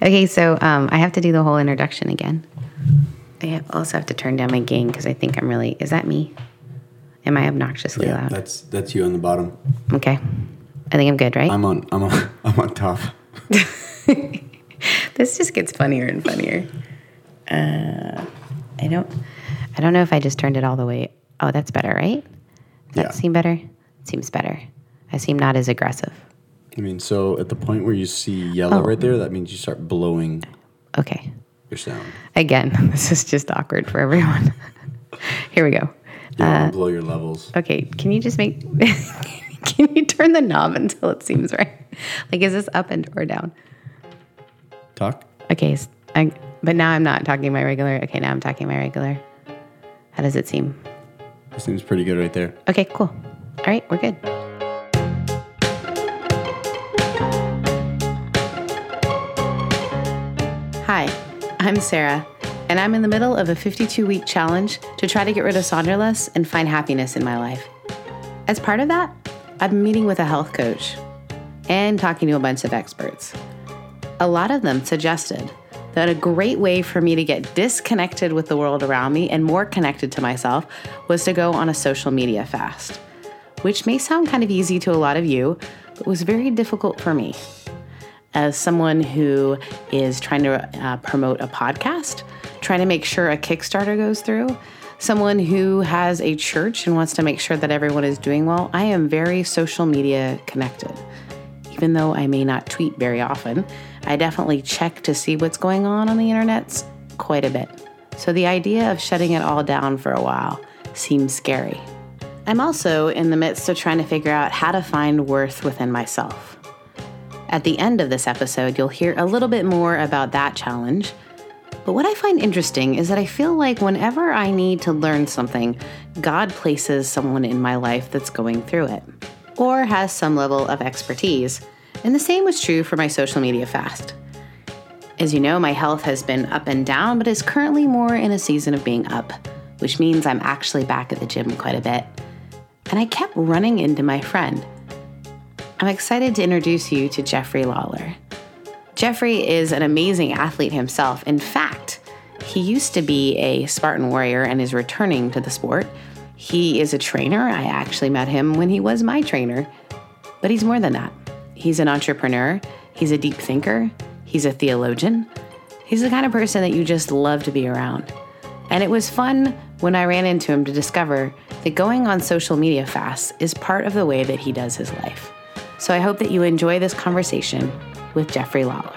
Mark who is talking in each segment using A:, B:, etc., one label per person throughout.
A: Okay, so um, I have to do the whole introduction again. I also have to turn down my gain because I think I'm really. Is that me? Am I obnoxiously
B: Yeah,
A: loud?
B: that's that's you on the bottom.
A: Okay. I think I'm good, right?
B: I'm on I'm on I'm on top.
A: this just gets funnier and funnier. Uh, I don't. I don't know if I just turned it all the way. Oh, that's better, right? Does that
B: Yeah.
A: seem better? Seems better. I seem not as aggressive.
B: I mean, so at the point where you see yellow
A: Oh.
B: right there, that means you start blowing
A: Okay.
B: your sound.
A: Again, this is just awkward for everyone. Here we go.
B: You
A: Uh,
B: blow your levels.
A: Okay, can you just make can you turn the knob until it seems right? Like is this up and or down?
B: Talk.
A: Okay, I but now I'm not talking my regular. Okay, now I'm talking my regular. How does it seem?
B: This seems pretty good right there.
A: Okay, cool. All right, we're good. Hi, I'm Sarah, and I'm in the middle of a 52 week challenge to try to get rid of Sonderless and find happiness in my life. As part of that, I've been meeting with a health coach and talking to a bunch of experts. A lot of them suggested that a great way for me to get disconnected with the world around me and more connected to myself was to go on a social media fast, which may sound kind of easy to a lot of you, but was very difficult for me. As someone who is trying to uh, promote a podcast, trying to make sure a Kickstarter goes through, someone who has a church and wants to make sure that everyone is doing well, I am very social media connected. Even though I may not tweet very often, I definitely check to see what's going on on the internet quite a bit. So the idea of shutting it all down for a while seems scary. I'm also in the midst of trying to figure out how to find worth within myself. At the end of this episode, you'll hear a little bit more about that challenge. But what I find interesting is that I feel like whenever I need to learn something, God places someone in my life that's going through it or has some level of expertise. And the same was true for my social media fast. As you know, my health has been up and down, but is currently more in a season of being up, which means I'm actually back at the gym quite a bit. And I kept running into my friend. I'm excited to introduce you to Jeffrey Lawler. Jeffrey is an amazing athlete himself. In fact, he used to be a Spartan warrior and is returning to the sport. He is a trainer. I actually met him when he was my trainer. But he's more than that. He's an entrepreneur, he's a deep thinker, he's a theologian. He's the kind of person that you just love to be around. And it was fun when I ran into him to discover that going on social media fast is part of the way that he does his life. So I hope that you enjoy this conversation with Jeffrey Lawler.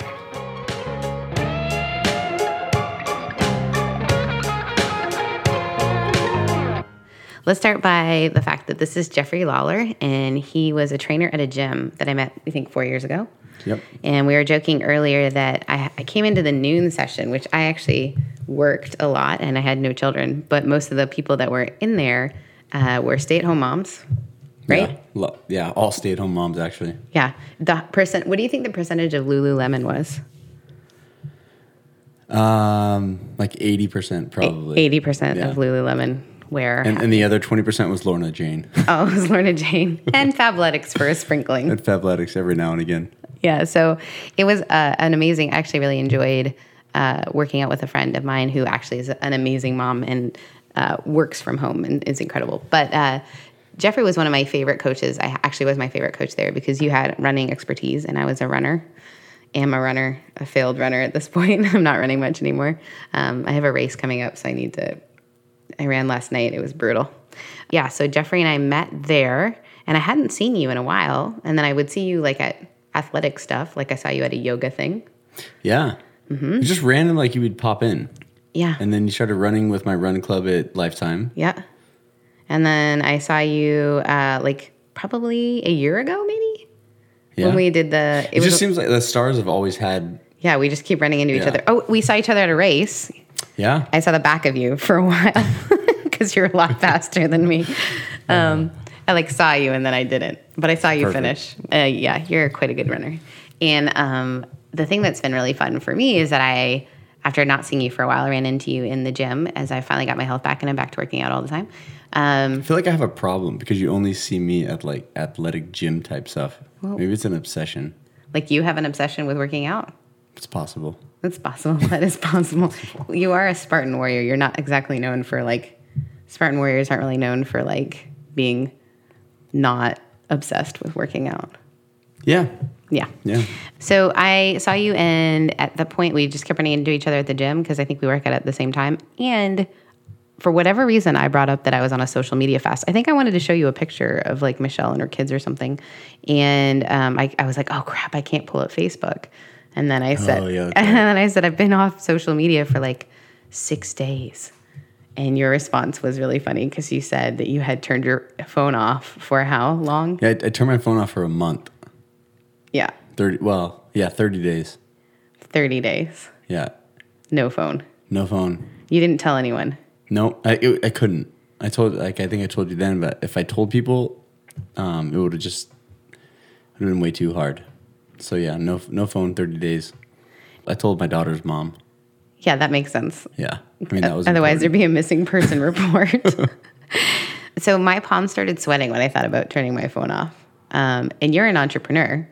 A: Let's start by the fact that this is Jeffrey Lawler, and he was a trainer at a gym that I met, I think, four years ago.
B: Yep.
A: And we were joking earlier that I, I came into the noon session, which I actually worked a lot and I had no children, but most of the people that were in there uh, were stay at home moms, right?
B: Yeah. Yeah. All stay-at-home moms actually.
A: Yeah. The percent, what do you think the percentage of Lululemon was?
B: Um, like eighty percent probably.
A: 80%
B: Yeah.
A: of Lululemon wear.
B: And, and the other twenty percent was Lorna Jane
A: oh, it was Lorna Jane and Fabletics for a sprinkling.
B: and Fabletics every now and again.
A: Yeah, so it was uh, an amazing. I actually really enjoyed uh, working out with a friend of mine who actually is an amazing mom and uh, works from home and is incredible. But uh, Jeffrey was one of my favorite coaches. I actually was my favorite coach there because you had running expertise and I was a runner. Am a runner, a failed runner at this point. I'm not running much anymore. Um, I have a race coming up, so I need to. I ran last night. It was brutal. Yeah, so Jeffrey and I met there, and I hadn't seen you in a while. And then I would see you like at athletic stuff. Like I saw you at a yoga thing.
B: Yeah. Mm-hmm. Just random, like you would pop in,
A: Yeah.
B: and then you started running with my run club at Lifetime.
A: yeah. And then I saw you uh, like probably a year ago, maybe
B: Yeah.
A: when we did the.
B: it just seems like the stars have always had.
A: yeah, we just keep running into each
B: Yeah.
A: other. Oh, we saw each other at a race.
B: Yeah.
A: I saw the back of you for a while because you're a lot faster than me. Um, I like saw you and then I didn't, but I saw you
B: Perfect.
A: finish. Uh, yeah, you're quite a good runner. And um, the thing that's been really fun for me is that I, after not seeing you for a while, I ran into you in the gym as I finally got my health back and I'm back to working out all the time. Um,
B: I feel like I have a problem because you only see me at like athletic gym type stuff. Maybe it's an obsession.
A: like you have an obsession with working out.
B: It's possible.
A: It's possible. That is possible. You are a Spartan warrior. You're not exactly known for like Spartan warriors aren't really known for like being not obsessed with working out.
B: Yeah.
A: Yeah.
B: Yeah.
A: So I saw you, and at the point we just kept running into each other at the gym because I think we work out at the same time. And for whatever reason, I brought up that I was on a social media fast. I think I wanted to show you a picture of like Michelle and her kids or something. And um, I, I was like, oh crap, I can't pull up Facebook. And then I said,
B: Oh, yeah, okay.
A: and then I said, I've been off social media for like six days. And your response was really funny because you said that you had turned your phone off for how long?
B: Yeah. I, I turned my phone off for a month.
A: Yeah,
B: 30, well, yeah, 30 days.
A: 30 days.
B: Yeah.
A: No phone.
B: No phone.
A: You didn't tell anyone.
B: No, I, it, I couldn't. I told, like, I think I told you then, but if I told people, um, it would have just, it would have been way too hard. So yeah, no, no phone, 30 days. I told my daughter's mom.
A: Yeah, that makes sense.
B: Yeah. I mean, that was
A: Otherwise,
B: important.
A: there'd be a missing person report. so my palms started sweating when I thought about turning my phone off. Um, and you're an entrepreneur,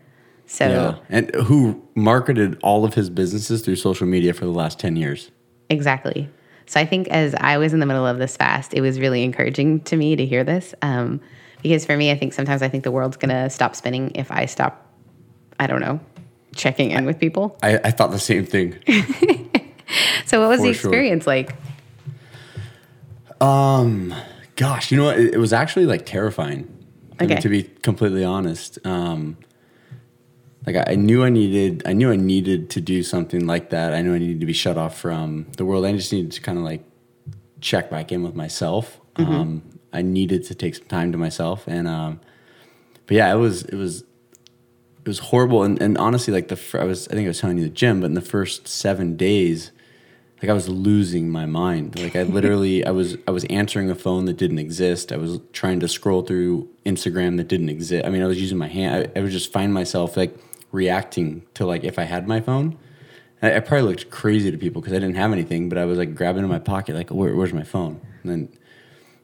A: so
B: Yeah. And who marketed all of his businesses through social media for the last 10 years.
A: exactly. So I think as I was in the middle of this fast, it was really encouraging to me to hear this. Um, because for me, I think sometimes I think the world's gonna stop spinning if I stop. I don't know, checking in with people.
B: I, I thought the same thing.
A: So what was the
B: For sure.
A: experience like?
B: Gosh, you know what? It, it was actually like terrifying. I mean, to be completely honest, um, like I, I knew I needed, I knew I needed to do something like that. I knew I needed to be shut off from the world. I just needed to kind of like check back in with myself.
A: Mm-hmm.
B: Um, I needed to take some time to myself, and um, but yeah, it was it was it was horrible. And, and honestly, like the fir- I was, I think I was telling you the gym, but in the first seven days, like I was losing my mind. Like I literally, I was, I was answering a phone that didn't exist. I was trying to scroll through Instagram that didn't exist. I mean, I was using my hand. I, I would just find myself like reacting to like if I had my phone. I, I probably looked crazy to people because I didn't have anything, but I was like grabbing in my pocket, like, Where, where's my phone? And then,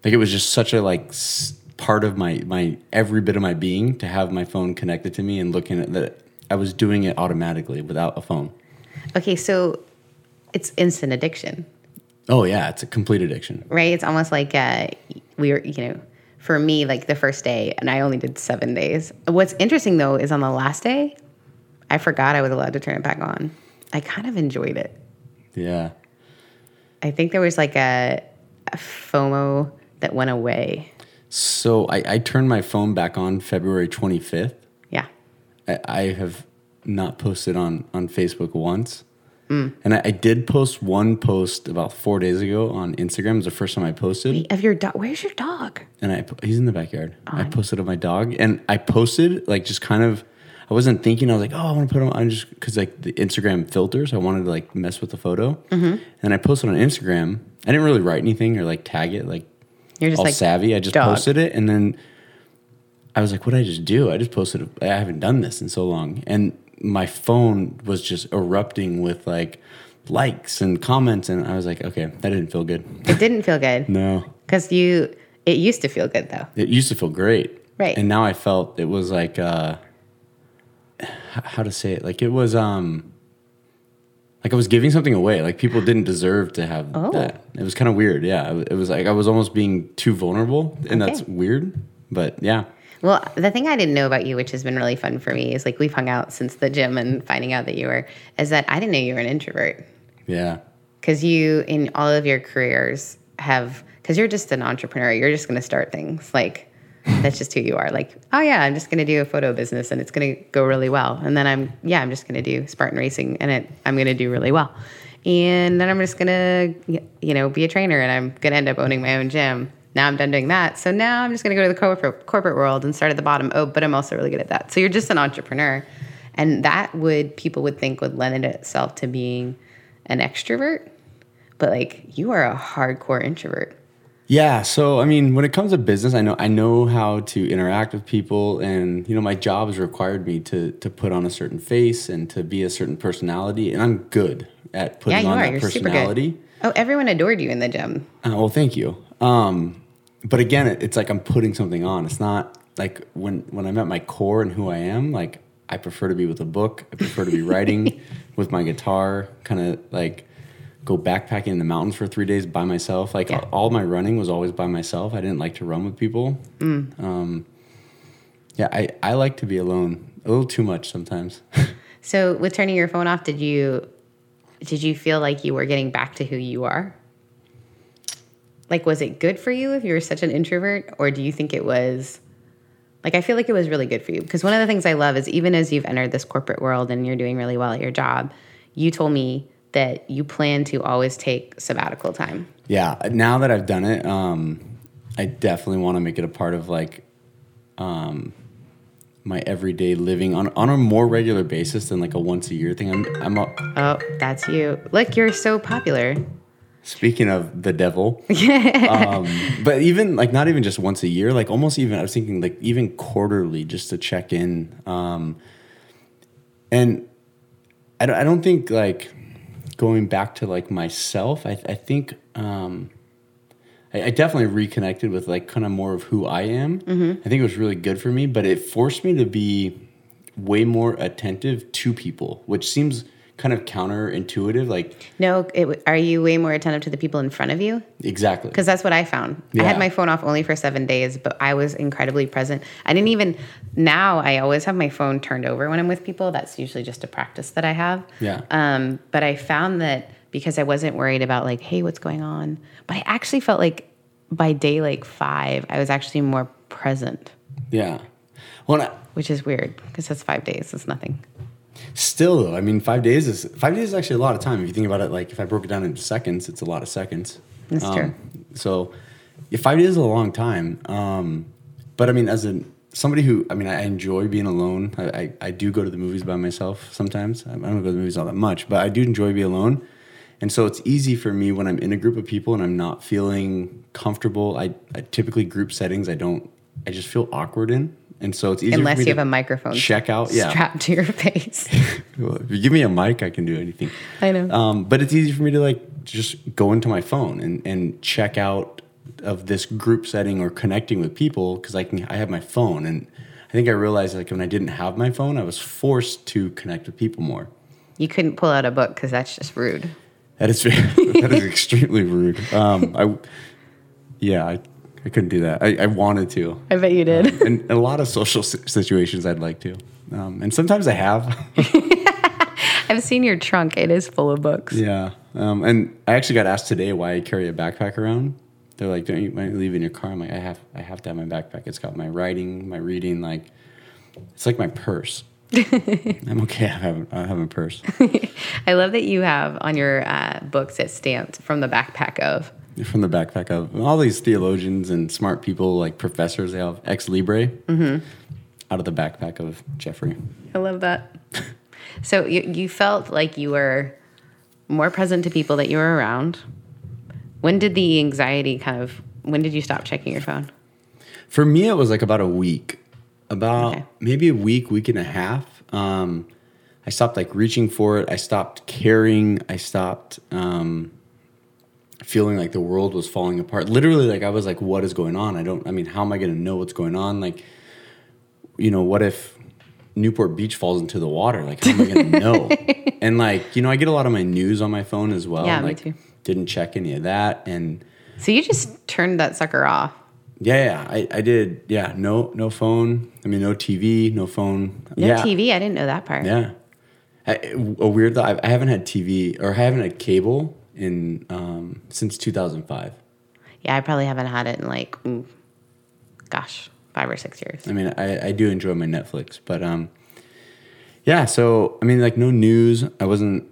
B: like, it was just such a like s- part of my my every bit of my being to have my phone connected to me and looking at that. I was doing it automatically without a phone.
A: Okay, so it's instant addiction.
B: Oh yeah, it's a complete addiction.
A: right? It's almost like uh, we were, you know, for me, like the first day, and I only did seven days. What's interesting though is on the last day, I forgot I was allowed to turn it back on. I kind of enjoyed it.
B: Yeah.
A: I think there was like a, a FOMO that went away.
B: So I, I turned my phone back on February 25th.
A: Yeah.
B: I, I have not posted on, on Facebook once. Mm. And I, I did post one post about four days ago on Instagram. It was the first time I posted.
A: Of your dog. Where's your dog?
B: and I he's in the backyard. I posted of my dog, and I posted like just kind of. I wasn't thinking. I was like, oh, I want to put him on just because like the Instagram filters. I wanted to like mess with the photo,
A: Mm-hmm.
B: and I posted on Instagram. I didn't really write anything or like tag it like
A: You're just
B: all
A: like
B: savvy. I just
A: dog.
B: posted it, and then I was like, what did I just do? I just posted. I haven't done this in so long, and my phone was just erupting with like likes and comments, and I was like, okay, that didn't feel good.
A: It didn't feel good
B: No.
A: because you. It used to feel good though.
B: It used to feel great.
A: Right.
B: And now I felt it was like uh how to say it? Like it was um like I was giving something away. Like people didn't deserve to have
A: Oh.
B: that. It was kind of weird. Yeah. It was like I was almost being too vulnerable and that's weird. But yeah.
A: Well, the thing I didn't know about you, which has been really fun for me, is like we've hung out since the gym and finding out that you were, is that I didn't know you were an introvert.
B: Yeah.
A: because you in all of your careers have because you're just an entrepreneur you're just going to start things like that's just who you are. Like oh yeah i'm just going to do a photo business and it's going to go really well. And then i'm yeah i'm just going to do spartan racing and it, i'm going to do really well. And then i'm just going to you know be a trainer and i'm going to end up owning my own gym. Now i'm done doing that. So now i'm just going to go to the corporate, corporate world and start at the bottom. Oh but i'm also really good at that. So you're just an entrepreneur. And that would people would think would lend itself to being an extrovert. But like you are a hardcore introvert.
B: Yeah, so I mean, when it comes to business, I know I know how to interact with people, and you know, my job has required me to to put on a certain face and to be a certain personality, and I'm good at putting
A: Yeah, you
B: on
A: are.
B: that
A: You're super
B: personality.
A: good. Oh, everyone adored you in the gym.
B: Uh, well, thank you. Um, but again, it, it's like I'm putting something on. It's not like when when I'm at my core and who I am. Like I prefer to be with a book. I prefer to be writing with my guitar, kind of like go backpacking in the mountains for three days by myself. Like
A: Yeah.
B: all my running was always by myself. I didn't like to run with people. Um, yeah, I, I like to be alone a little too much sometimes.
A: So with turning your phone off, did you did you feel like you were getting back to who you are? Like was it good for you if you were such an introvert or do you think it was like I feel like it was really good for you because one of the things I love is even as you've entered this corporate world and you're doing really well at your job, you told me that you plan to always take sabbatical time.
B: yeah, now that I've done it, um, I definitely want to make it a part of like um, my everyday living on on a more regular basis than like a once a year thing. I'm I'm a,
A: Oh, that's you. Look, you're so popular.
B: speaking of the devil, um, but even like not even just once a year, like almost even I was thinking like even quarterly just to check in. Um, and I don't, I don't think like going back to like myself. I I think um, I, I definitely reconnected with like kind of more of who I am. I think it was really good for me, but it forced me to be way more attentive to people, which seems kind of counterintuitive. Like
A: No, it, are you way more attentive to the people in front of you?
B: exactly.
A: because that's what I found. I had my phone off only for seven days, but I was incredibly present. I didn't even now. I always have my phone turned over when I'm with people. That's usually just a practice that I have.
B: Yeah.
A: Um, but I found that because I wasn't worried about like, hey, what's going on, but I actually felt like by day like five, I was actually more present,
B: Yeah. Well, I-
A: which is weird because that's five days. It's nothing.
B: Still though, I mean, five days is five days is actually a lot of time. If you think about it, like if I broke it down into seconds, it's a lot of seconds. Um,
A: That's true.
B: So, yeah, five days is a long time. Um, but I mean, as a somebody who, I mean, I enjoy being alone. I, I, I do go to the movies by myself sometimes. I don't go to the movies all that much, but I do enjoy being alone. And so it's easy for me when I'm in a group of people and I'm not feeling comfortable. I, I typically group settings I don't. I just feel awkward in. And so it's easier
A: Unless you
B: to
A: have a microphone
B: check out. Yeah,
A: strapped to your face.
B: well, if you give me a mic, I can do anything.
A: I know.
B: Um, but it's easy for me to like just go into my phone and, and check out of this group setting or connecting with people because I can I have my phone and I think I realized like when I didn't have my phone, I was forced to connect with people more.
A: you couldn't pull out a book because that's just rude.
B: That is that is extremely rude. Um, I yeah, I, I couldn't do that. I, I wanted to.
A: I bet you did.
B: In, in a lot of social situations, I'd like to, um, and sometimes I have.
A: I've seen your trunk. It is full of books.
B: Yeah. Um, and I actually got asked today why I carry a backpack around. They're like, "Don't you why don't you leave in your car?" I'm like, "I have, I have to have my backpack. It's got my writing, my reading. Like, it's like my purse. I'm okay. I have, I have a purse
A: I love that you have on your uh, books it stamped from the backpack of.
B: From the backpack of all these theologians and smart people, like professors. They have ex libri out of the backpack of Jeffrey.
A: I love that. so you, you felt like you were more present to people that you were around. When did the anxiety kind of, when did you stop checking your phone?
B: For me, it was like about a week, about
A: Okay.
B: maybe a week, week and a half. Um, I stopped like reaching for it. I stopped caring. I stopped um, feeling like the world was falling apart. Literally, like I was like, "What is going on?" I don't. I mean, how am I going to know what's going on? Like, you know, what if Newport Beach falls into the water? Like, how am I going to know? and like, you know, I get a lot of my news on my phone as well.
A: Yeah, me
B: like,
A: too.
B: Didn't check any of that, and
A: So you just turned that sucker off.
B: yeah, yeah, I, I did. Yeah, no, no phone. I mean, no TV, no phone.
A: No
B: yeah,
A: TV. I didn't know that part.
B: Yeah. I, a weird thought. I, I haven't had TV or I haven't had cable in um, since 2005.
A: Yeah, I probably haven't had it in like, gosh, five or six years.
B: I mean, I, I do enjoy my Netflix, but um, yeah. So I mean, like no news. I wasn't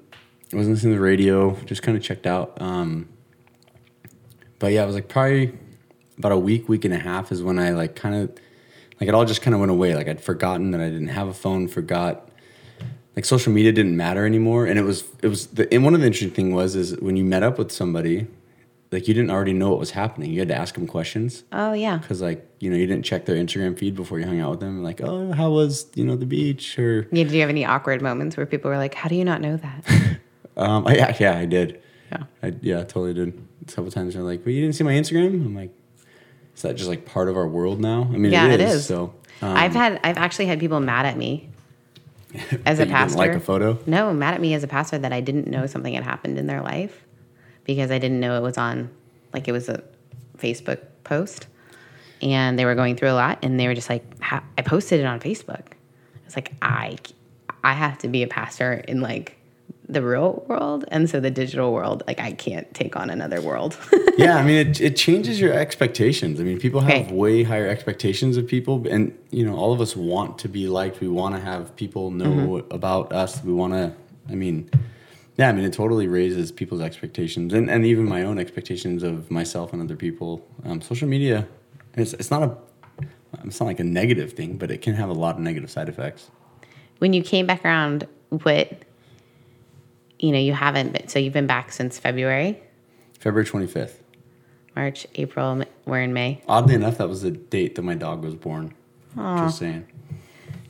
B: I wasn't listening to the radio. Just kind of checked out. Um, but yeah, it was like probably about a week, week and a half is when I like kind of like it all just kind of went away. Like I'd forgotten that I didn't have a phone. Forgot like social media didn't matter anymore. And it was it was the and one of the interesting thing was is when you met up with somebody, like you didn't already know what was happening. You had to ask them questions
A: Oh, yeah.
B: because like you know you didn't check their Instagram feed before you hung out with them. Like, oh, how was you know the beach or
A: Yeah, did you have any awkward moments where people were like, how do you not know that?
B: um, I, yeah, yeah, I did.
A: Yeah.
B: I, yeah, I totally did. A couple times they're like, well, you didn't see my Instagram. I'm like, is that just like part of our world now? I mean,
A: Yeah,
B: it
A: it
B: is.
A: is.
B: So um,
A: I've had, I've actually had people mad at me as a pastor.
B: like a photo.
A: No, mad at me as a pastor that I didn't know something had happened in their life because I didn't know it was on, like it was a Facebook post, and they were going through a lot, and they were just like, ha- I posted it on Facebook. It's like I, I have to be a pastor in like the real world, and so the digital world, like I can't take on another world.
B: yeah, I mean, it, it changes your expectations. I mean, people have
A: Right.
B: way higher expectations of people, and you know, all of us want to be liked. We want to have people know
A: Mm-hmm.
B: about us. We want to. I mean, yeah, I mean, it totally raises people's expectations, and and even my own expectations of myself and other people. Um, social media, it's it's not a. It's not like a negative thing, but it can have a lot of negative side effects.
A: when you came back around, what, you know, you haven't been, so you've been back since February,
B: February twenty fifth.
A: March, April, we're in May.
B: Oddly enough, that was the date that my dog was born. Just saying.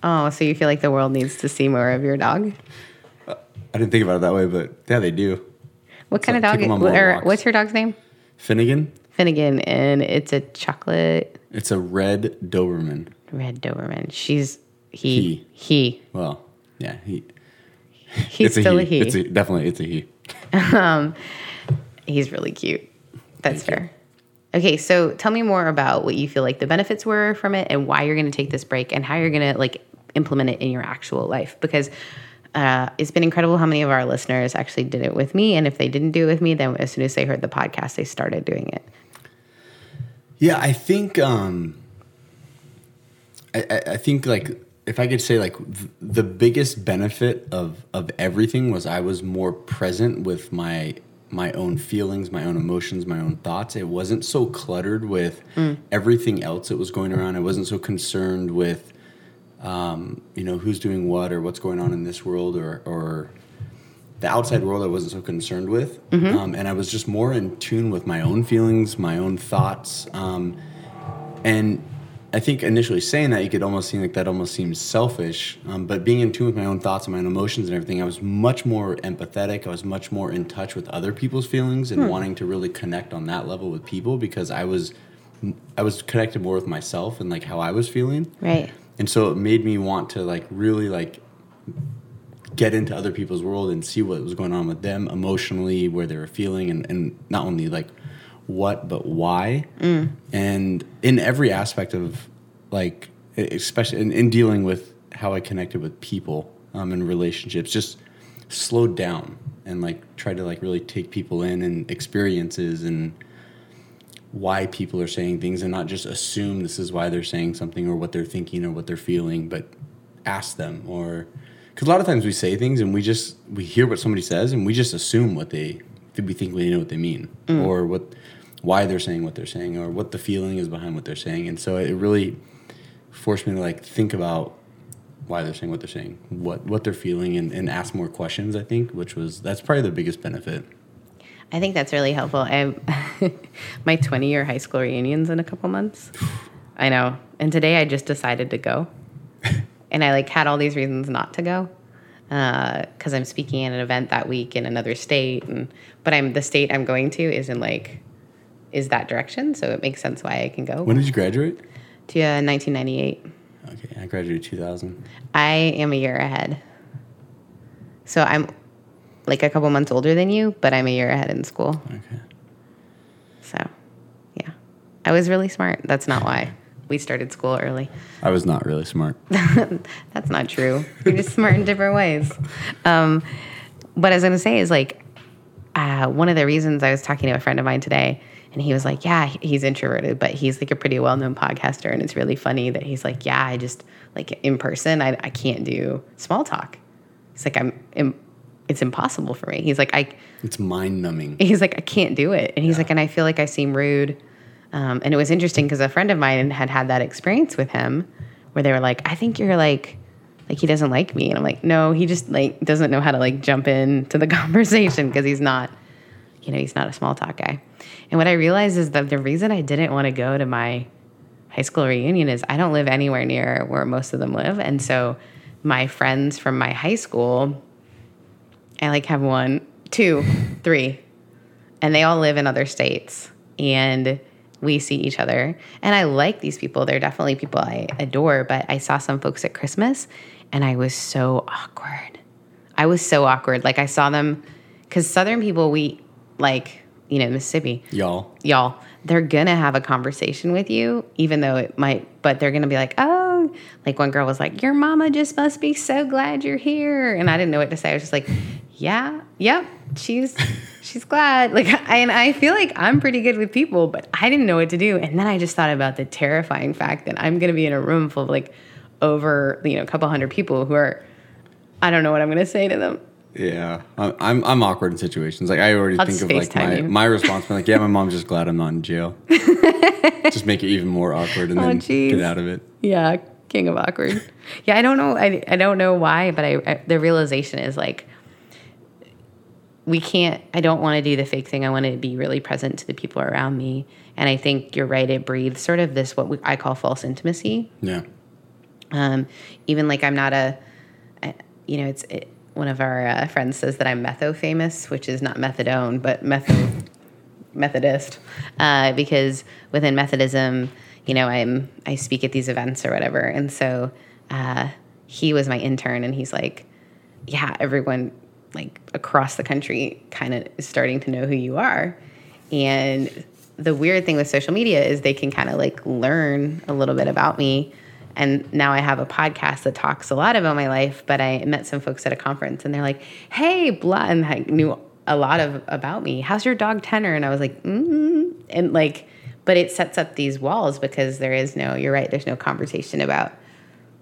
A: Oh, so you feel like the world needs to see more of your dog?
B: I didn't think about it that way, but yeah, they do.
A: What kind
B: So
A: of dog? Or
B: walks.
A: what's your dog's name?
B: Finnegan.
A: Finnegan, and it's a chocolate
B: It's a red Doberman.
A: red Doberman. She's he
B: He.
A: he.
B: Well, yeah, he.
A: He's
B: it's
A: still
B: a
A: a
B: he.
A: he.
B: It's a, definitely, it's a he.
A: um, He's really cute. That's
B: Thank you.
A: fair. Okay, so tell me more about what you feel like the benefits were from it, and why you're going to take this break, and how you're going to like implement it in your actual life. Because uh, it's been incredible how many of our listeners actually did it with me, and if they didn't do it with me, then as soon as they heard the podcast, they started doing it.
B: Yeah, I think. um I, I I think like if I could say like th- the biggest benefit of of everything was I was more present with my my own feelings, my own emotions, my own thoughts. It wasn't so cluttered with everything else that was going around. I wasn't so concerned with um, you know who's doing what or what's going on in this world or or the outside world I wasn't so concerned with, um, and I was just more in tune with my own feelings, my own thoughts, um, and I think initially saying that you could almost seem like that almost seems selfish, um, but being in tune with my own thoughts and my own emotions and everything, I was much more empathetic. I was much more in touch with other people's feelings and wanting to really connect on that level with people because I was I was connected more with myself and like how I was feeling
A: Right.
B: and so it made me want to like really like get into other people's world and see what was going on with them emotionally where they were feeling and, and not only like what but why. And in every aspect of like especially in, in dealing with how i connected with people um, and relationships just slowed down and like tried to like really take people in and experiences and why people are saying things and not just assume this is why they're saying something or what they're thinking or what they're feeling, but ask them or because a lot of times we say things and we just we hear what somebody says and we just assume what they we think we know what they mean mm. or what why they're saying what they're saying or what the feeling is behind what they're saying and so it really forced me to like think about why they're saying what they're saying what what they're feeling and, and ask more questions i think which was that's probably the biggest benefit
A: I think that's really helpful. I my 20 year high school reunions in a couple months. I know. And today I just decided to go. and I like had all these reasons not to go. Because I'm speaking at an event that week in another state, and but I'm the state I'm going to is in like is that direction, so it makes sense why I can go.
B: When did you graduate?
A: To uh, 1998.
B: okay i graduated 2000
A: I am a year ahead, so I'm like a couple months older than you, but I'm a year ahead in school.
B: okay.
A: So, yeah, I was really smart. That's not why we started school early.
B: I was not really smart.
A: That's not true. You're just smart in different ways. Um, what I was going to say is like, uh, one of the reasons I was talking to a friend of mine today, and he was like, Yeah, he's introverted, but he's like a pretty well known podcaster. And it's really funny that he's like, Yeah, I just like in person, I, I can't do small talk. He's like, I'm, im- it's impossible for me. He's like, I,
B: It's mind numbing.
A: he's like, I can't do it. And he's like, and I feel like I seem rude. Um, and it was interesting because a friend of mine had had that experience with him where they were like, I think you're like, like he doesn't like me. And I'm like, no, he just like doesn't know how to like jump into the conversation because he's not, you know, he's not a small talk guy. And what I realized is that the reason I didn't want to go to my high school reunion is I don't live anywhere near where most of them live. And so my friends from my high school, I like have one, two, three, and they all live in other states. And we see each other. And I like these people. They're definitely people I adore, but I saw some folks at Christmas and I was so awkward. I was so awkward. Like I saw them because Southern people, we like, you know, Mississippi,
B: Y'all.
A: y'all, they're gonna have a conversation with you, even though it might, but they're gonna be like, oh, like one girl was like, your mama just must be so glad you're here. And I didn't know what to say. I was just like, yeah, yep, she's, she's glad. Like, I, and I feel like I'm pretty good with people, but I didn't know what to do. And then I just thought about the terrifying fact that I'm gonna be in a room full of like over, you know, a couple hundred people who are, I don't know what I'm gonna say to them.
B: Yeah, I'm I'm awkward in situations. Like I already
A: I'll
B: think of like my,
A: you.
B: my response. I'm like, yeah, my mom's just glad I'm not in jail. just make it even more awkward and
A: Oh,
B: then
A: jeez.
B: get out of it.
A: Yeah, king of awkward. yeah, I don't know. I, I don't know why, but I, I the realization is like we can't. I don't want to do the fake thing. I want to be really present to the people around me. And I think you're right. It breathes sort of this what we, I call false intimacy.
B: Yeah,
A: Um, even like I'm not a, I- you know, it's it, one of our uh, friends says that I'm metho famous, which is not methadone, but metho Methodist, uh, because within Methodism, you know, I'm I speak at these events or whatever, and so uh, he was my intern, and he's like, yeah, everyone like across the country kind of is starting to know who you are, and the weird thing with social media is they can kind of like learn a little bit about me. And now I have a podcast that talks a lot about my life, but I met some folks at a conference and they're like, hey, blah, and I knew a lot of about me. How's your dog Tenor? And I was like, mm and like, but it sets up these walls because there is no, you're right, there's no conversation about,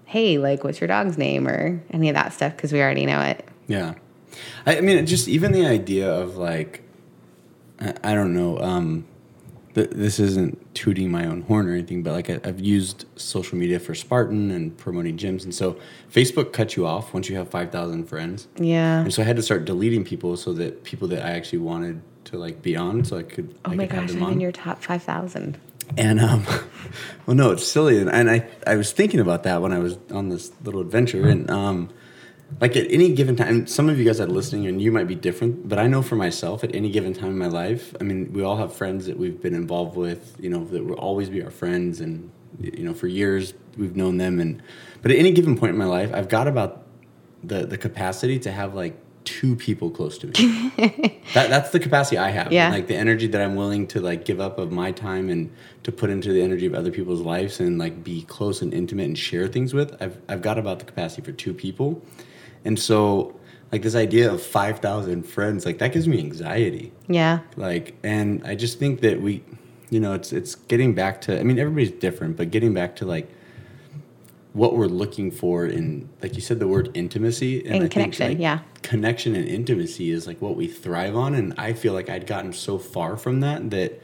A: hey, like, what's your dog's name or any of that stuff because we already know it.
B: yeah. I, I mean, just even the idea of like, I, I don't know. Um, th- this isn't tooting my own horn or anything, but like I, I've used social media for Spartan and promoting gyms, and so Facebook cuts you off once you have five thousand friends.
A: Yeah.
B: And so I had to start deleting people so that people that I actually wanted to like be on, so I could.
A: Oh
B: I
A: my
B: could have
A: gosh,
B: them
A: I'm
B: on.
A: in your top 5,000.
B: And um, well, no, it's silly, and, and I I was thinking about that when I was on this little adventure, and um, like at any given time, and some of you guys that are listening, and you might be different, but I know for myself, at any given time in my life, I mean, we all have friends that we've been involved with, you know, that will always be our friends, and you know, for years we've known them, and but at any given point in my life, I've got about the the capacity to have like two people close to me. that that's the capacity I have.
A: Yeah.
B: Like the energy that I'm willing to like give up of my time and to put into the energy of other people's lives and like be close and intimate and share things with. I've I've got about the capacity for two people. And so like this idea of 5,000 friends, like that gives me anxiety.
A: Yeah.
B: Like and I just think that we you know, it's it's getting back to I mean everybody's different, but getting back to like what we're looking for in like you said the word intimacy
A: And
B: I think,
A: connection,
B: like,
A: yeah.
B: connection and intimacy is like what we thrive on and i feel like i'd gotten so far from that that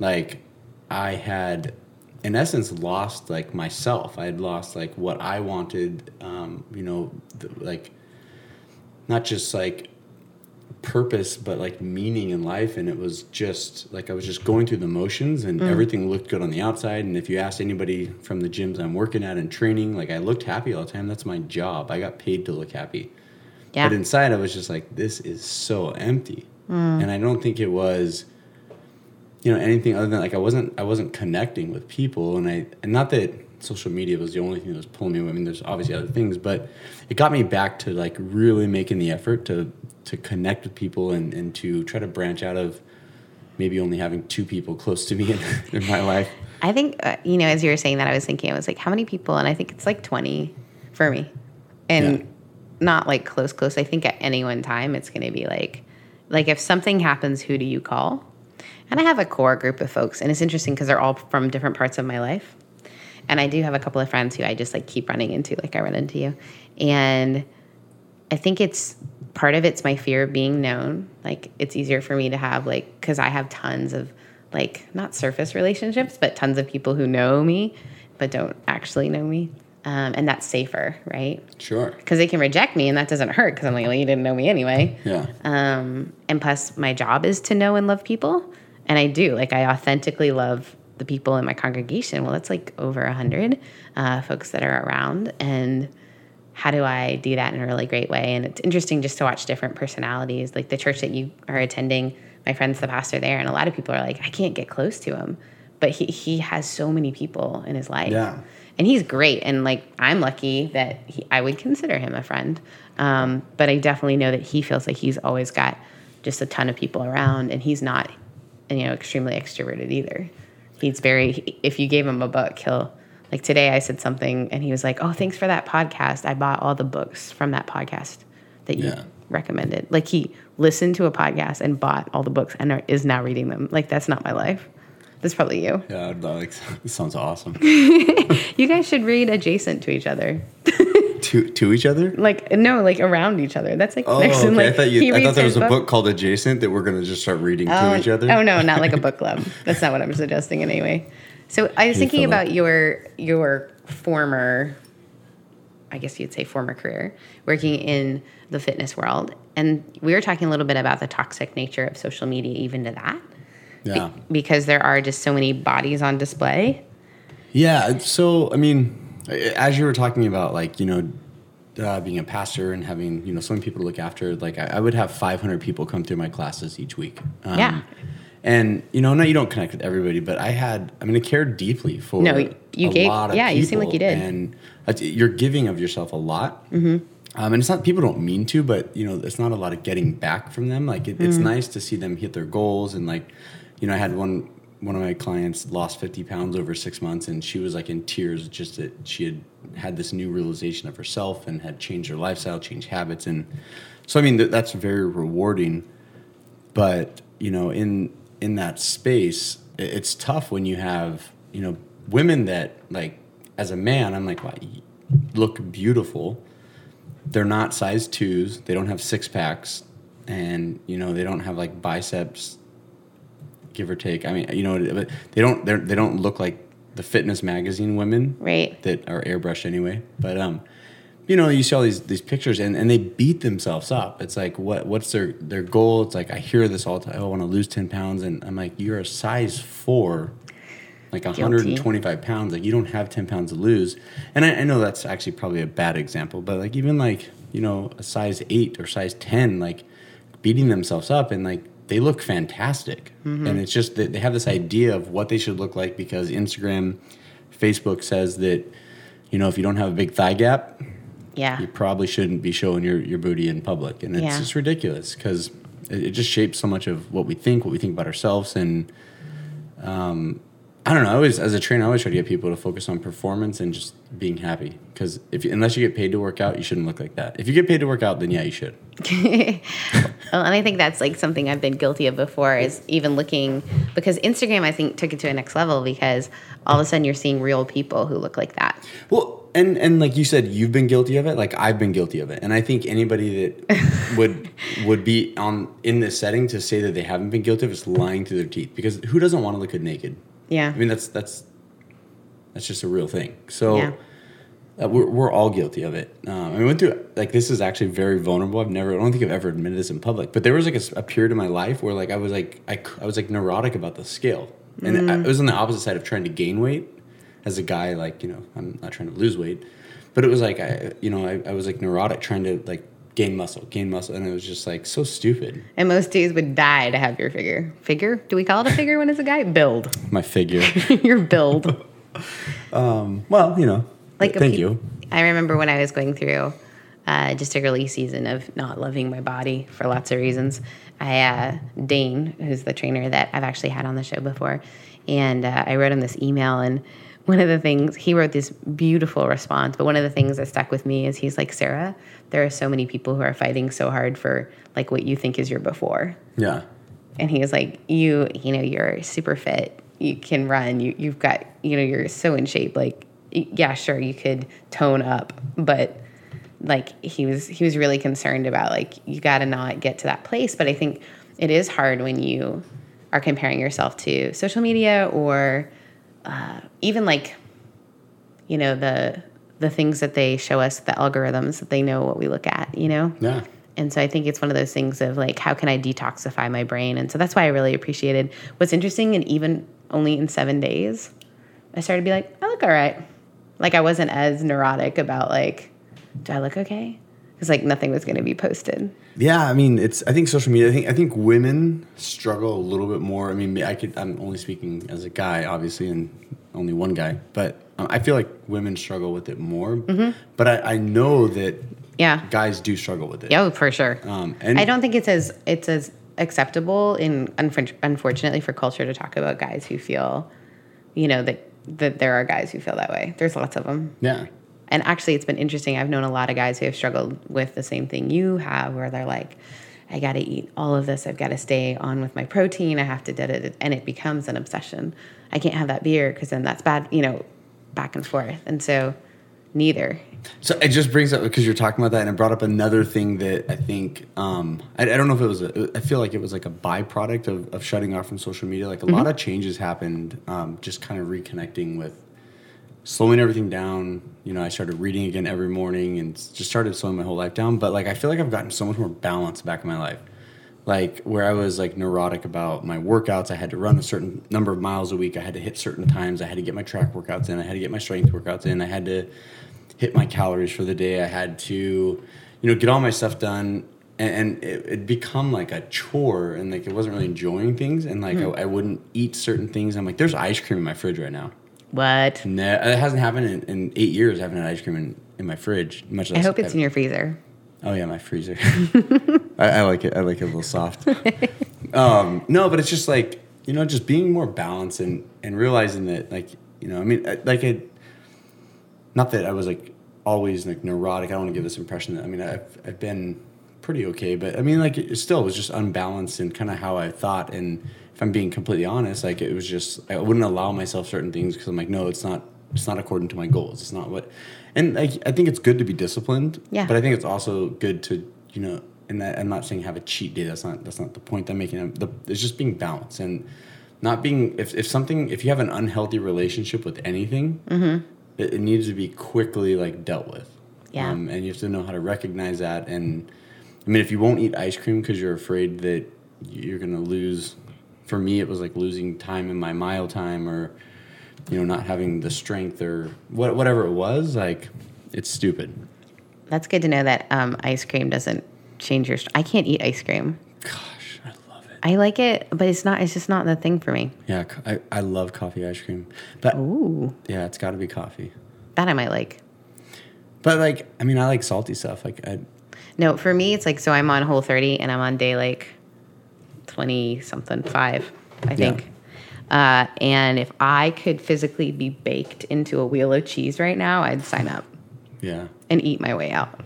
B: like i had in essence lost like myself. I had lost like what i wanted um you know th- like not just like purpose but like meaning in life. And it was just like i was just going through the motions and everything looked good on the outside. And if you asked anybody from the gyms i'm working at and training like i looked happy all the time. That's my job. I got paid to look happy.
A: Yeah.
B: but inside, I was just like, this is so empty. And I don't think it was, you know, anything other than like I wasn't I wasn't connecting with people, and I and not that social media was the only thing that was pulling me away. I mean, there's obviously other things, but it got me back to like really making the effort to to connect with people and and to try to branch out of maybe only having two people close to me in, in my life.
A: I think, uh, you know, as you were saying that, I was thinking, I was like, how many people? And I think it's like 20 for me. And
B: Yeah.
A: not like close, close. I think at any one time, it's going to be like, like if something happens, who do you call? And I have a core group of folks. And it's interesting because they're all from different parts of my life. And I do have a couple of friends who I just like keep running into, like I run into you. And I think it's part of it's my fear of being known. Like it's easier for me to have like because I have tons of like not surface relationships, but tons of people who know me but don't actually know me, um, and that's safer, right?
B: Sure.
A: Because they can reject me and that doesn't hurt because I'm like, well, you didn't know me anyway.
B: Yeah.
A: Um, and plus, my job is to know and love people, and I do. Like, I authentically love the people in my congregation. Well, that's like over a hundred uh, folks that are around, and how do I do that in a really great way? And it's interesting just to watch different personalities. Like the church that you are attending, my friend's the pastor there, and a lot of people are like, I can't get close to him, but he he has so many people in his life.
B: Yeah.
A: And he's great, and like I'm lucky that he, I would consider him a friend. Um, but I definitely know that he feels like he's always got just a ton of people around, and he's not, you know, extremely extroverted either. He's very. If you gave him a book, he'll like today. I said something, and he was like, "Oh, thanks for that podcast. I bought all the books from that podcast that you
B: Yeah.
A: recommended." Like he listened to a podcast and bought all the books and are, is now reading them. Like that's not my life. That's probably you.
B: Yeah, I'd like this sounds awesome.
A: You guys should read adjacent to each other.
B: to to each other.
A: Like no, like around each other. That's like
B: Oh,
A: next
B: okay.
A: and, like,
B: I thought you. I thought there was a book called Adjacent that we're gonna just start reading
A: Oh,
B: to each other.
A: Oh no, not like a book club. That's not what I'm suggesting anyway. So I was
B: Hey,
A: thinking about your your former, I guess you'd say former career, working in the fitness world, and we were talking a little bit about the toxic nature of social media, even to that,
B: Yeah.
A: because there are just so many bodies on display.
B: Yeah. So, I mean, as you were talking about, like, you know, uh, being a pastor and having, you know, so many people to look after, like, I, I would have 500 people come through my classes each week. Um,
A: Yeah.
B: And, you know, no, you don't connect with everybody, but I had, I mean, I cared deeply for
A: No, you
B: a
A: gave-
B: lot of
A: yeah, you seem like you did.
B: And you're giving of yourself a lot. Mm-hmm. Um, and it's not, people don't mean to, but, you know, it's not a lot of getting back from them. Like, it, it's
A: Mm.
B: nice to see them hit their goals. And, like, you know, I had one, one of my clients lost 50 pounds over six months and she was like in tears just that she had had this new realization of herself and had changed her lifestyle changed habits and so i mean th- that's very rewarding. But you know in in that space it's tough when you have you know women that like as a man i'm like look beautiful. They're not size twos they don't have six packs and you know they don't have like biceps give or take. I mean you know but they don't they don't look like the fitness magazine women
A: Right.
B: that are airbrushed anyway. But um you know you see all these these pictures and, and they beat themselves up. It's like what what's their their goal? It's like i hear this all the time. Oh, i want to lose 10 pounds. And i'm like you're a size four like 125 pounds. Like you don't have 10 pounds to lose. And I, I know that's actually probably a bad example but like even like you know a size 8 or size 10 like beating themselves up and like they look fantastic and it's just that they have this idea of what they should look like because instagram facebook says that you know if you don't have a big thigh gap
A: Yeah.
B: you probably shouldn't be showing your, your booty in public and it's
A: Yeah.
B: just ridiculous because it, it just shapes so much of what we think what we think about ourselves and um, I don't know. I always, as a trainer, I always try to get people to focus on performance and just being happy. Because if you, unless you get paid to work out, you shouldn't look like that. If you get paid to work out, then yeah, you should.
A: Well, and I think that's like something I've been guilty of before is even looking because Instagram I think took it to a next level because all of a sudden you're seeing real people who look like that.
B: Well, and and like you said, you've been guilty of it. Like I've been guilty of it, and I think anybody that would would be on in this setting to say that they haven't been guilty of it is lying through their teeth. Because who doesn't want to look good naked?
A: Yeah.
B: I mean, that's that's that's just a real thing. So
A: Yeah.
B: uh, we're we're all guilty of it. Um, I went through like this is actually very vulnerable. I've never, I don't think I've ever admitted this in public, but there was like a, a period in my life where like I was like I, I was like neurotic about the scale, and I, it was on the opposite side of trying to gain weight. As a guy, like you know, I'm not trying to lose weight, but it was like I, you know, I, I was like neurotic trying to like gain muscle, gain muscle, and it was just like so stupid.
A: And most dudes would die to have your figure. Figure? Do we call it a figure when it's a guy? Build.
B: My figure.
A: your build.
B: well, you know,
A: Like
B: thank
A: peop-
B: you.
A: I remember when I was going through uh, just a early season of not loving my body for lots of reasons. I uh, Dane, who's the trainer that I've actually had on the show before, and uh, I wrote him this email and. One of the things he wrote this beautiful response, but one of the things that stuck with me is he's like, Sarah, there are so many people who are fighting so hard for like what you think is your before.
B: Yeah.
A: and he was like you you know you're super fit. You can run. You you've got you know you're so in shape. Like yeah sure you could tone up. But like he was he was really concerned about like you got to not get to that place. But i think it is hard when you are comparing yourself to social media or uh, even like you know the the things that they show us the algorithms that they know what we look at you know
B: Yeah.
A: and so I think it's one of those things of like, how can I detoxify my brain? And so that's why I really appreciated what's interesting. And even only in seven days, I started to be like, I look all right. Like I wasn't as neurotic about like, do I look okay? It's like nothing was going to be posted.
B: Yeah, I mean, it's. I think social media. I think I think women struggle a little bit more. I mean, I could. I'm only speaking as a guy, obviously, and only one guy. But um, I feel like women struggle with it more. But I, I know that
A: Yeah.
B: guys do struggle with it.
A: Yeah, oh, for sure.
B: Um, and
A: I don't think it's as it's as acceptable in unfor- unfortunately for culture to talk about guys who feel, you know, that that there are guys who feel that way. There's lots of them.
B: Yeah.
A: And actually, it's been interesting. I've known a lot of guys who have struggled with the same thing you have, where they're like, I got to eat all of this. I've got to stay on with my protein. I have to, da, da, da, and it becomes an obsession. I can't have that beer because then that's bad, you know, back and forth. And so, neither.
B: So it just brings up because you're talking about that, and it brought up another thing that I think um, I, I don't know if it was. A, I feel like it was like a byproduct of, of shutting off from social media. Like a lot of changes happened, um, just kind of reconnecting with slowing everything down. You know, I started reading again every morning and just started slowing my whole life down. But like, I feel like I've gotten so much more balance back in my life. Like where I was like neurotic about my workouts, I had to run a certain number of miles a week. I had to hit certain times. I had to get my track workouts in. I had to get my strength workouts in. I had to hit my calories for the day. I had to, you know, get all my stuff done. And, and it, it'd become like a chore, and like it wasn't really enjoying things. And like hmm. I, I wouldn't eat certain things. I'm like, there's ice cream in my fridge right now.
A: What?
B: No, it hasn't happened in, in eight years. I haven't had ice cream in, in my fridge. Much less.
A: I hope it's in your freezer.
B: Oh yeah, my freezer. I, I like it. I like it a little soft. um, no, but it's just like you know, just being more balanced and and realizing that like you know, I mean, I- like I, not that I was like always like neurotic. I don't want to give this impression that I mean I've I've been pretty okay, but I mean like it still was just unbalanced in kind of how I thought. And if I'm being completely honest, like it was just I wouldn't allow myself certain things because I'm like, no, it's not. It's not according to my goals. It's not what, and like I think it's good to be disciplined.
A: Yeah.
B: But I think it's also good to you know, and that, I'm not saying have a cheat day. That's not that's not the point I'm making. The, it's just being balanced and not being if, if something if you have an unhealthy relationship with anything, it, it needs to be quickly like dealt with.
A: Yeah.
B: Um, and you have to know how to recognize that. And I mean, if you won't eat ice cream because you're afraid that you're gonna lose, for me it was like losing time in my mile time or you know not having the strength or what, whatever it was. Like it's stupid.
A: That's good to know that um, ice cream doesn't change your. St- I can't eat ice cream.
B: Gosh, I love it.
A: I like it, but it's not. It's just not the thing for me.
B: Yeah, I, I love coffee ice cream, but
A: Ooh,
B: yeah, it's got to be coffee.
A: that I might like.
B: But like, I mean, I like salty stuff. Like, I,
A: No, for me, it's like so. I'm on Whole 30, and I'm on day like twenty something five, I think. Uh, and if I could physically be baked into a wheel of cheese right now, I'd sign up
B: yeah.
A: and eat my way out.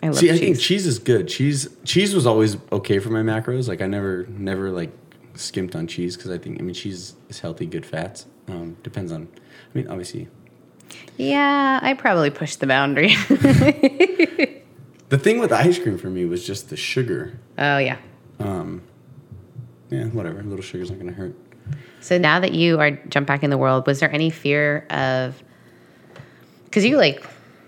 A: I love cheese.
B: See, I think
A: cheese.
B: cheese is good. Cheese, cheese was always okay for my macros. Like, I never, never like skimped on cheese because I think, I mean, cheese is healthy, good fats. Um, depends on, I mean, obviously,
A: yeah, I probably pushed the boundary.
B: the thing with ice cream for me was just the sugar.
A: oh yeah.
B: Um, yeah, whatever. A little sugar's not gonna hurt.
A: So now that you are jump back in the world, was there any fear of because you like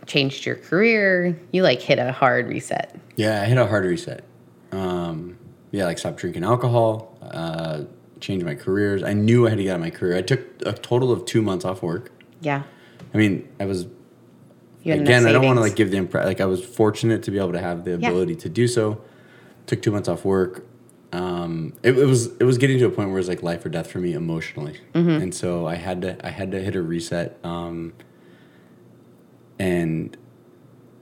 A: changed your career, you like hit a hard reset.
B: Yeah, I hit a hard reset. Um, yeah, like stopped drinking alcohol, uh, changed my careers. I knew I had to get out of my career. I took a total of two months off work.
A: Yeah.
B: I mean, I was again. I don't want to like give the impression like I was fortunate to be able to have the
A: Yeah.
B: ability to do so. Took two months off work. Um, it, it was it was getting to a point where it was like life or death for me emotionally,
A: Mm-hmm.
B: and so I had to I had to hit a reset. Um, and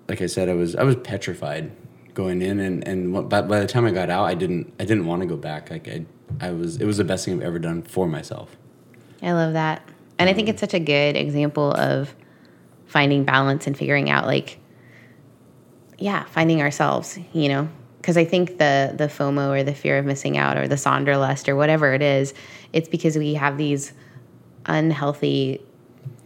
B: like I said, I was I was petrified going in, and and by, by the time I got out, I didn't I didn't want to go back. Like I I was it was the best thing I've ever done for myself.
A: I love that. And I think it's such a good example of finding balance and figuring out like yeah, finding ourselves, you know. Because I think the the FOMO or the fear of missing out or the Sonderlust or whatever it is, it's because we have these unhealthy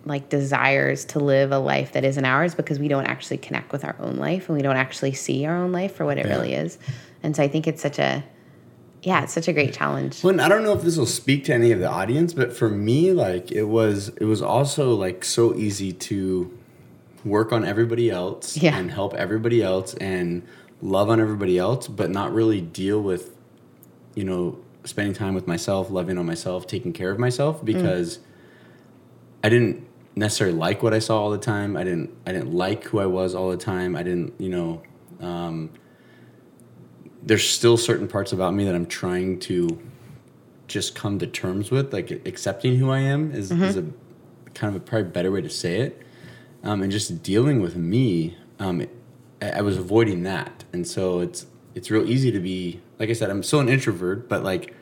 A: like desires to live a life that isn't ours because we don't actually connect with our own life and we don't actually see our own life for what it
B: Yeah.
A: really is. And so I think it's such a yeah, it's such a great challenge.
B: Well, and I don't know if this will speak to any of the audience, but for me, like it was, it was also like so easy to work on everybody else
A: Yeah.
B: and help everybody else and love on everybody else, but not really deal with, you know, spending time with myself, loving on myself, taking care of myself because I didn't necessarily like what I saw all the time. I didn't, I didn't like who I was all the time. I didn't, you know, Um, there's still certain parts about me that I'm trying to just come to terms with. Like accepting who I am is, is a kind of a probably better way to say it. Um, and just dealing with me, um, I, was avoiding that, and so it's it's real easy to be like I said. I'm still an introvert, but like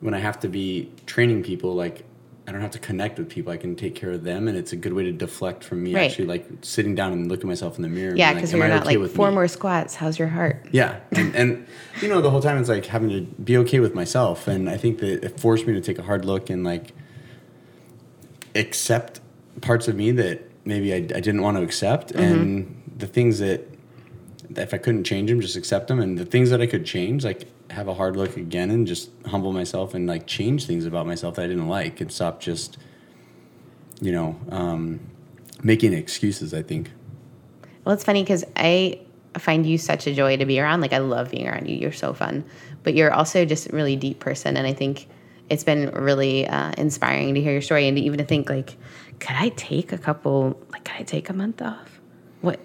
B: when I have to be training people, like I don't have to connect with people. I can take care of them, and it's a good way to deflect from me
A: Right.
B: actually like sitting down and looking myself in the mirror.
A: Yeah, because
B: "Am
A: you're not
B: okay
A: like four
B: me?"
A: more squats. How's your heart?
B: Yeah, and, and you know the whole time it's like having to be okay with myself, and I think that it forced me to take a hard look and like accept parts of me that maybe I, I didn't want to accept, mm-hmm. and the things that if I couldn't change them, just accept them, and the things that I could change, like have a hard look again and just humble myself and like change things about myself that I didn't like, and stop just, you know, um, making excuses. I think.
A: Well, it's funny because I find you such a joy to be around. Like I love being around you. You're so fun, but you're also just a really deep person, and I think it's been really uh, inspiring to hear your story and to even to think like, could I take a couple? Like, could I take a month off? What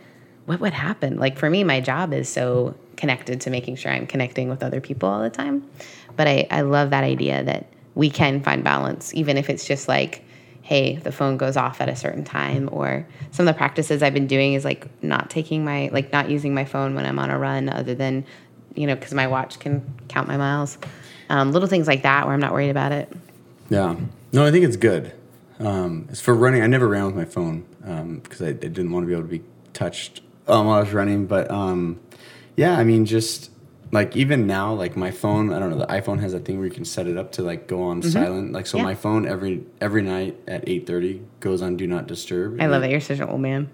A: what would happen? Like for me, my job is so connected to making sure I'm connecting with other people all the time. But I, I love that idea that we can find balance, even if it's just like, hey, the phone goes off at a certain time. Or some of the practices I've been doing is like not taking my, like not using my phone when I'm on a run, other than, you know, because my watch can count my miles. Um, little things like that where I'm not worried about it.
B: Yeah. No, I think it's good. Um, as for running, I never ran with my phone because I, I didn't want to be able to be touched um, while I was running. But um, yeah, I mean, just like even now, like my phone, I don't know, the iPhone has a thing where you can set it up to like go on silent. Like so,
A: Yeah.
B: my phone every every night at eight thirty goes on do not disturb.
A: I love that You're such an old man.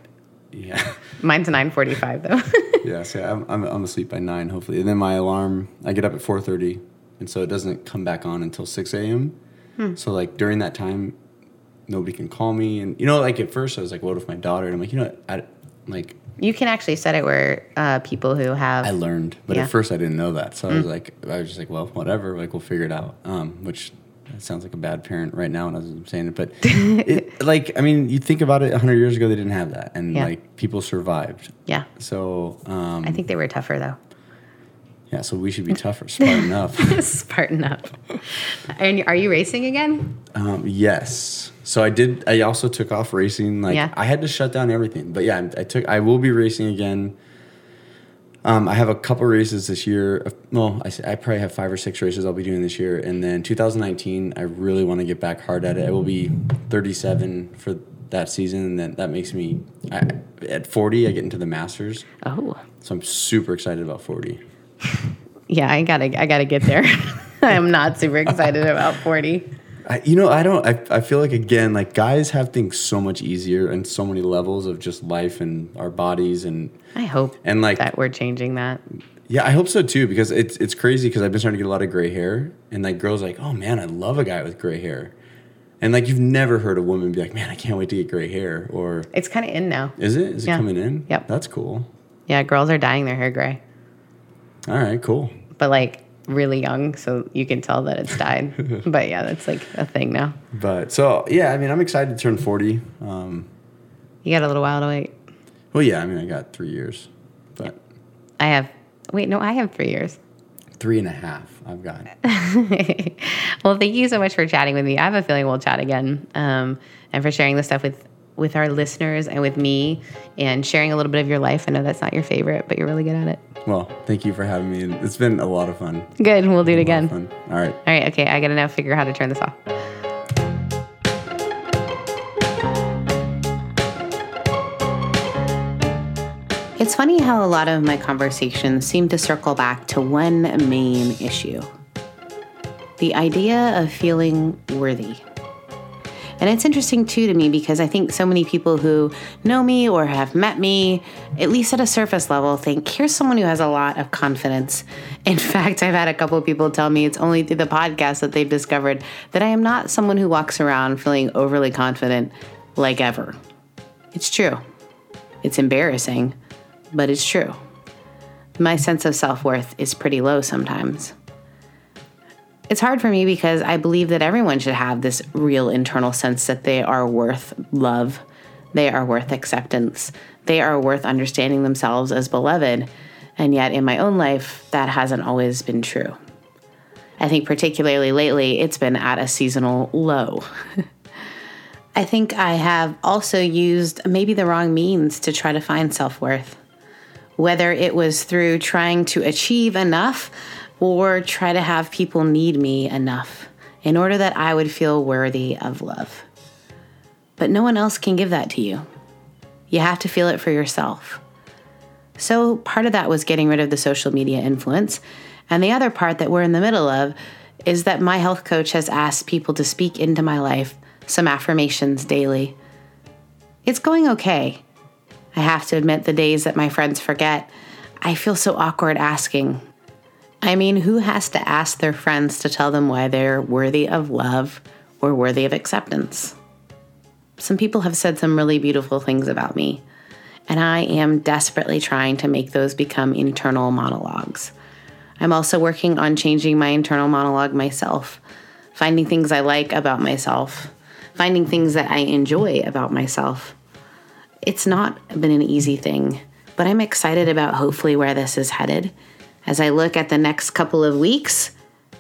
B: Yeah.
A: Mine's 9:45 though.
B: yeah. So I'm, I'm I'm asleep by nine hopefully, and then my alarm I get up at four thirty, and so it doesn't come back on until six a.m.
A: Hmm.
B: So like during that time, nobody can call me, and you know, like at first I was like, what if my daughter? And I'm like, you know, what? I like
A: you can actually set it where uh, people who have
B: I learned, but
A: Yeah.
B: at first I didn't know that, so I
A: Mm.
B: was like, I was just like, well, whatever, like we'll figure it out. Um, which sounds like a bad parent right now, and as I'm saying it, but it, like I mean, you think about it, hundred years ago they didn't have that, and
A: Yeah.
B: like people survived.
A: yeah.
B: So um,
A: I think they were tougher though.
B: Yeah, so we should be tougher, Spartan up.
A: Spartan up. And are you racing again?
B: Um, yes. So I did. I also took off racing. Like
A: Yeah.
B: I had to shut down everything. But yeah, I took. I will be racing again. Um, I have a couple races this year. Well, I, I probably have five or six races I'll be doing this year, and then 2019. I really want to get back hard at it. I will be 37 for that season, and then that makes me. I, at 40, I get into the Masters,
A: Oh,
B: so I'm super excited about 40.
A: Yeah. I gotta, I gotta get there. I am not super excited about forty.
B: I, you know, I don't. I, I feel like again, like guys have things so much easier and so many levels of just life and our bodies and
A: I hope
B: and like
A: that we're changing that.
B: yeah, I hope so too because it's it's crazy because I've been starting to get a lot of gray hair and like girls like, oh man, I love a guy with gray hair, and like you've never heard a woman be like, man, I can't wait to get gray hair or
A: It's kind of in now.
B: is it is it
A: Yeah.
B: coming in?
A: Yep.
B: that's cool.
A: Yeah, girls are dyeing their hair gray,
B: All right, cool.
A: but like really young, so you can tell that it's died. but yeah, that's like a thing now.
B: But so yeah, I mean, I'm excited to turn 40. Um,
A: You got a little while to wait.
B: well, yeah, I mean, I got three years, but
A: I have. Wait, no, I have three years.
B: three and a half I've got.
A: well, thank you so much for chatting with me. I have a feeling we'll chat again, um, and for sharing this stuff with with our listeners and with me, and sharing a little bit of your life. I know that's not your favorite, but you're really good at it.
B: Well, thank you for having me. and It's been a lot of fun.
A: Good. We'll do it
B: A lot of
A: again.
B: fun. All right.
A: All right. Okay. I gotta now figure out how to turn this off. It's funny how a lot of my conversations seem to circle back to one main issue the idea of feeling worthy. And it's interesting too to me because I think so many people who know me or have met me, at least at a surface level, think here's someone who has a lot of confidence. In fact, I've had a couple of people tell me it's only through the podcast that they've discovered that I am not someone who walks around feeling overly confident like ever. It's true. It's embarrassing, but it's true. My sense of self worth is pretty low sometimes. It's hard for me because I believe that everyone should have this real internal sense that they are worth love, they are worth acceptance, they are worth understanding themselves as beloved. And yet, in my own life, that hasn't always been true. I think, particularly lately, it's been at a seasonal low. I think I have also used maybe the wrong means to try to find self worth, whether it was through trying to achieve enough or try to have people need me enough in order that I would feel worthy of love. But no one else can give that to you. You have to feel it for yourself. So, part of that was getting rid of the social media influence. And the other part that we're in the middle of is that my health coach has asked people to speak into my life some affirmations daily. It's going okay. I have to admit, the days that my friends forget, I feel so awkward asking. I mean, who has to ask their friends to tell them why they're worthy of love or worthy of acceptance? Some people have said some really beautiful things about me, and I am desperately trying to make those become internal monologues. I'm also working on changing my internal monologue myself, finding things I like about myself, finding things that I enjoy about myself. It's not been an easy thing, but I'm excited about hopefully where this is headed. As I look at the next couple of weeks,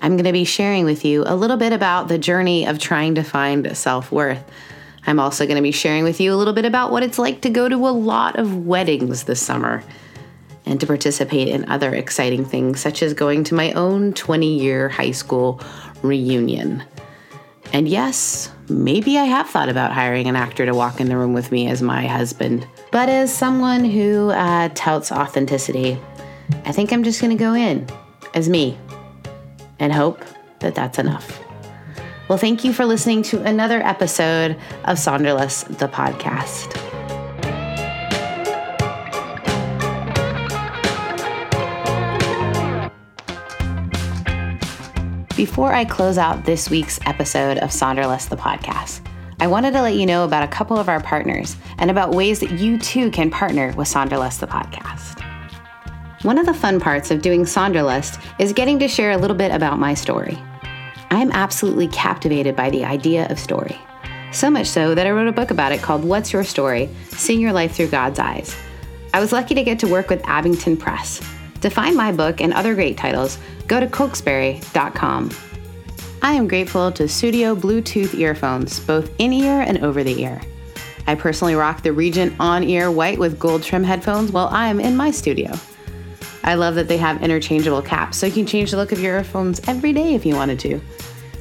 A: I'm going to be sharing with you a little bit about the journey of trying to find self worth. I'm also going to be sharing with you a little bit about what it's like to go to a lot of weddings this summer and to participate in other exciting things, such as going to my own 20 year high school reunion. And yes, maybe I have thought about hiring an actor to walk in the room with me as my husband. But as someone who uh, touts authenticity, I think I'm just going to go in as me and hope that that's enough. Well, thank you for listening to another episode of Sonderlust, the podcast. Before I close out this week's episode of Sonderlust the podcast, I wanted to let you know about a couple of our partners and about ways that you too can partner with Sonderlust the podcast. One of the fun parts of doing Sonderlust is getting to share a little bit about my story. I am absolutely captivated by the idea of story. So much so that I wrote a book about it called What's Your Story? Seeing Your Life Through God's Eyes. I was lucky to get to work with Abingdon Press, to find my book and other great titles, go to cokesbury.com. I am grateful to Sudio Bluetooth earphones, both in ear and over the ear. I personally rock the Regent on ear white with gold trim headphones while I am in my studio. I love that they have interchangeable caps, so you can change the look of your earphones every day if you wanted to.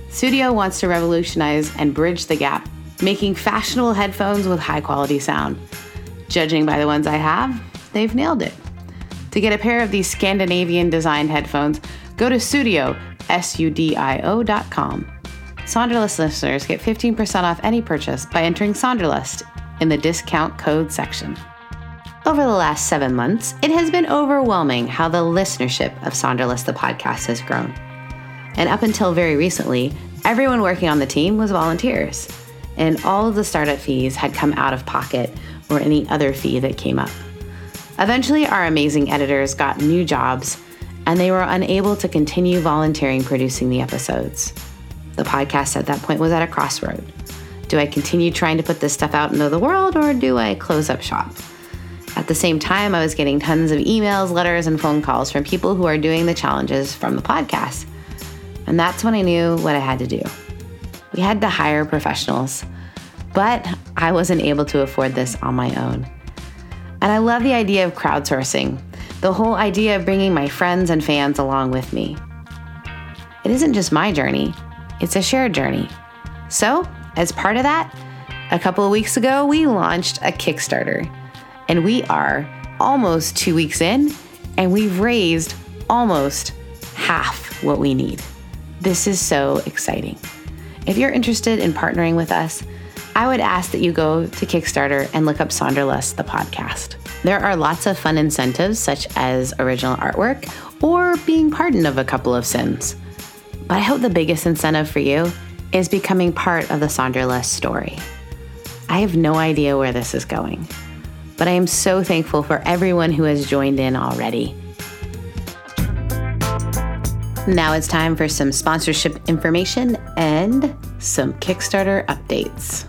A: Sudio wants to revolutionize and bridge the gap, making fashionable headphones with high quality sound. Judging by the ones I have, they've nailed it. To get a pair of these Scandinavian designed headphones, go to Sudio, S-U-D-I-O.com. Sonderlust listeners get 15% off any purchase by entering Sonderlust in the discount code section. Over the last seven months, it has been overwhelming how the listenership of Sonderlust the podcast has grown. And up until very recently, everyone working on the team was volunteers, and all of the startup fees had come out of pocket or any other fee that came up. Eventually, our amazing editors got new jobs and they were unable to continue volunteering producing the episodes. The podcast at that point was at a crossroad. Do I continue trying to put this stuff out into the world or do I close up shop? At the same time, I was getting tons of emails, letters, and phone calls from people who are doing the challenges from the podcast. And that's when I knew what I had to do. We had to hire professionals, but I wasn't able to afford this on my own. And I love the idea of crowdsourcing, the whole idea of bringing my friends and fans along with me. It isn't just my journey, it's a shared journey. So, as part of that, a couple of weeks ago, we launched a Kickstarter. And we are almost two weeks in, and we've raised almost half what we need. This is so exciting. If you're interested in partnering with us, I would ask that you go to Kickstarter and look up Sonderlust, the podcast. There are lots of fun incentives, such as original artwork or being pardoned of a couple of sins. But I hope the biggest incentive for you is becoming part of the Sonderlust story. I have no idea where this is going, but I am so thankful for everyone who has joined in already. Now it's time for some sponsorship information and some Kickstarter updates.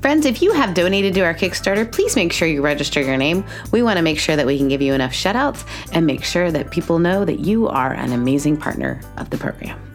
A: Friends, if you have donated to our Kickstarter, please make sure you register your name. We want to make sure that we can give you enough shoutouts and make sure that people know that you are an amazing partner of the program.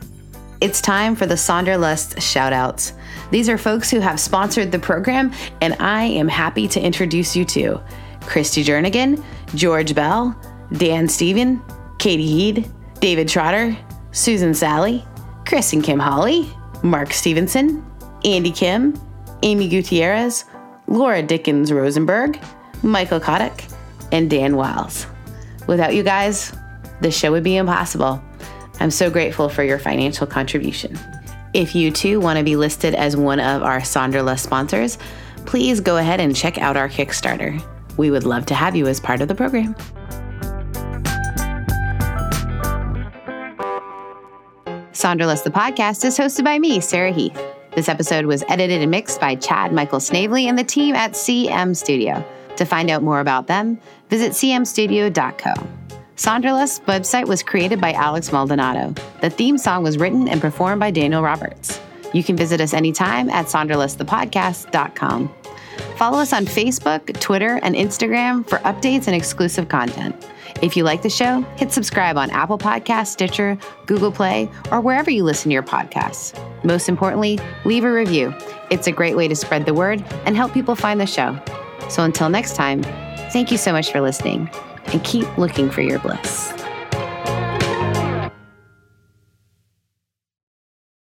A: It's time for the Sonderlust shoutouts. These are folks who have sponsored the program, and I am happy to introduce you to Christy Jernigan, George Bell, Dan Steven, Katie Heed, David Trotter, Susan Sally, Chris and Kim Holly, Mark Stevenson, Andy Kim, Amy Gutierrez, Laura Dickens Rosenberg, Michael Kotick, and Dan Wiles. Without you guys, this show would be impossible. I'm so grateful for your financial contribution. If you too want to be listed as one of our Sonderlust sponsors, please go ahead and check out our Kickstarter. We would love to have you as part of the program. Sonderlust the podcast is hosted by me, Sarah Heath. This episode was edited and mixed by Chad Michael Snavely and the team at CM Studio. To find out more about them, visit cmstudio.co. Sonderlust's website was created by Alex Maldonado. The theme song was written and performed by Daniel Roberts. You can visit us anytime at sonderlustthepodcast.com. Follow us on Facebook, Twitter, and Instagram for updates and exclusive content. If you like the show, hit subscribe on Apple Podcasts, Stitcher, Google Play, or wherever you listen to your podcasts. Most importantly, leave a review. It's a great way to spread the word and help people find the show. So until next time, thank you so much for listening and keep looking for your bliss.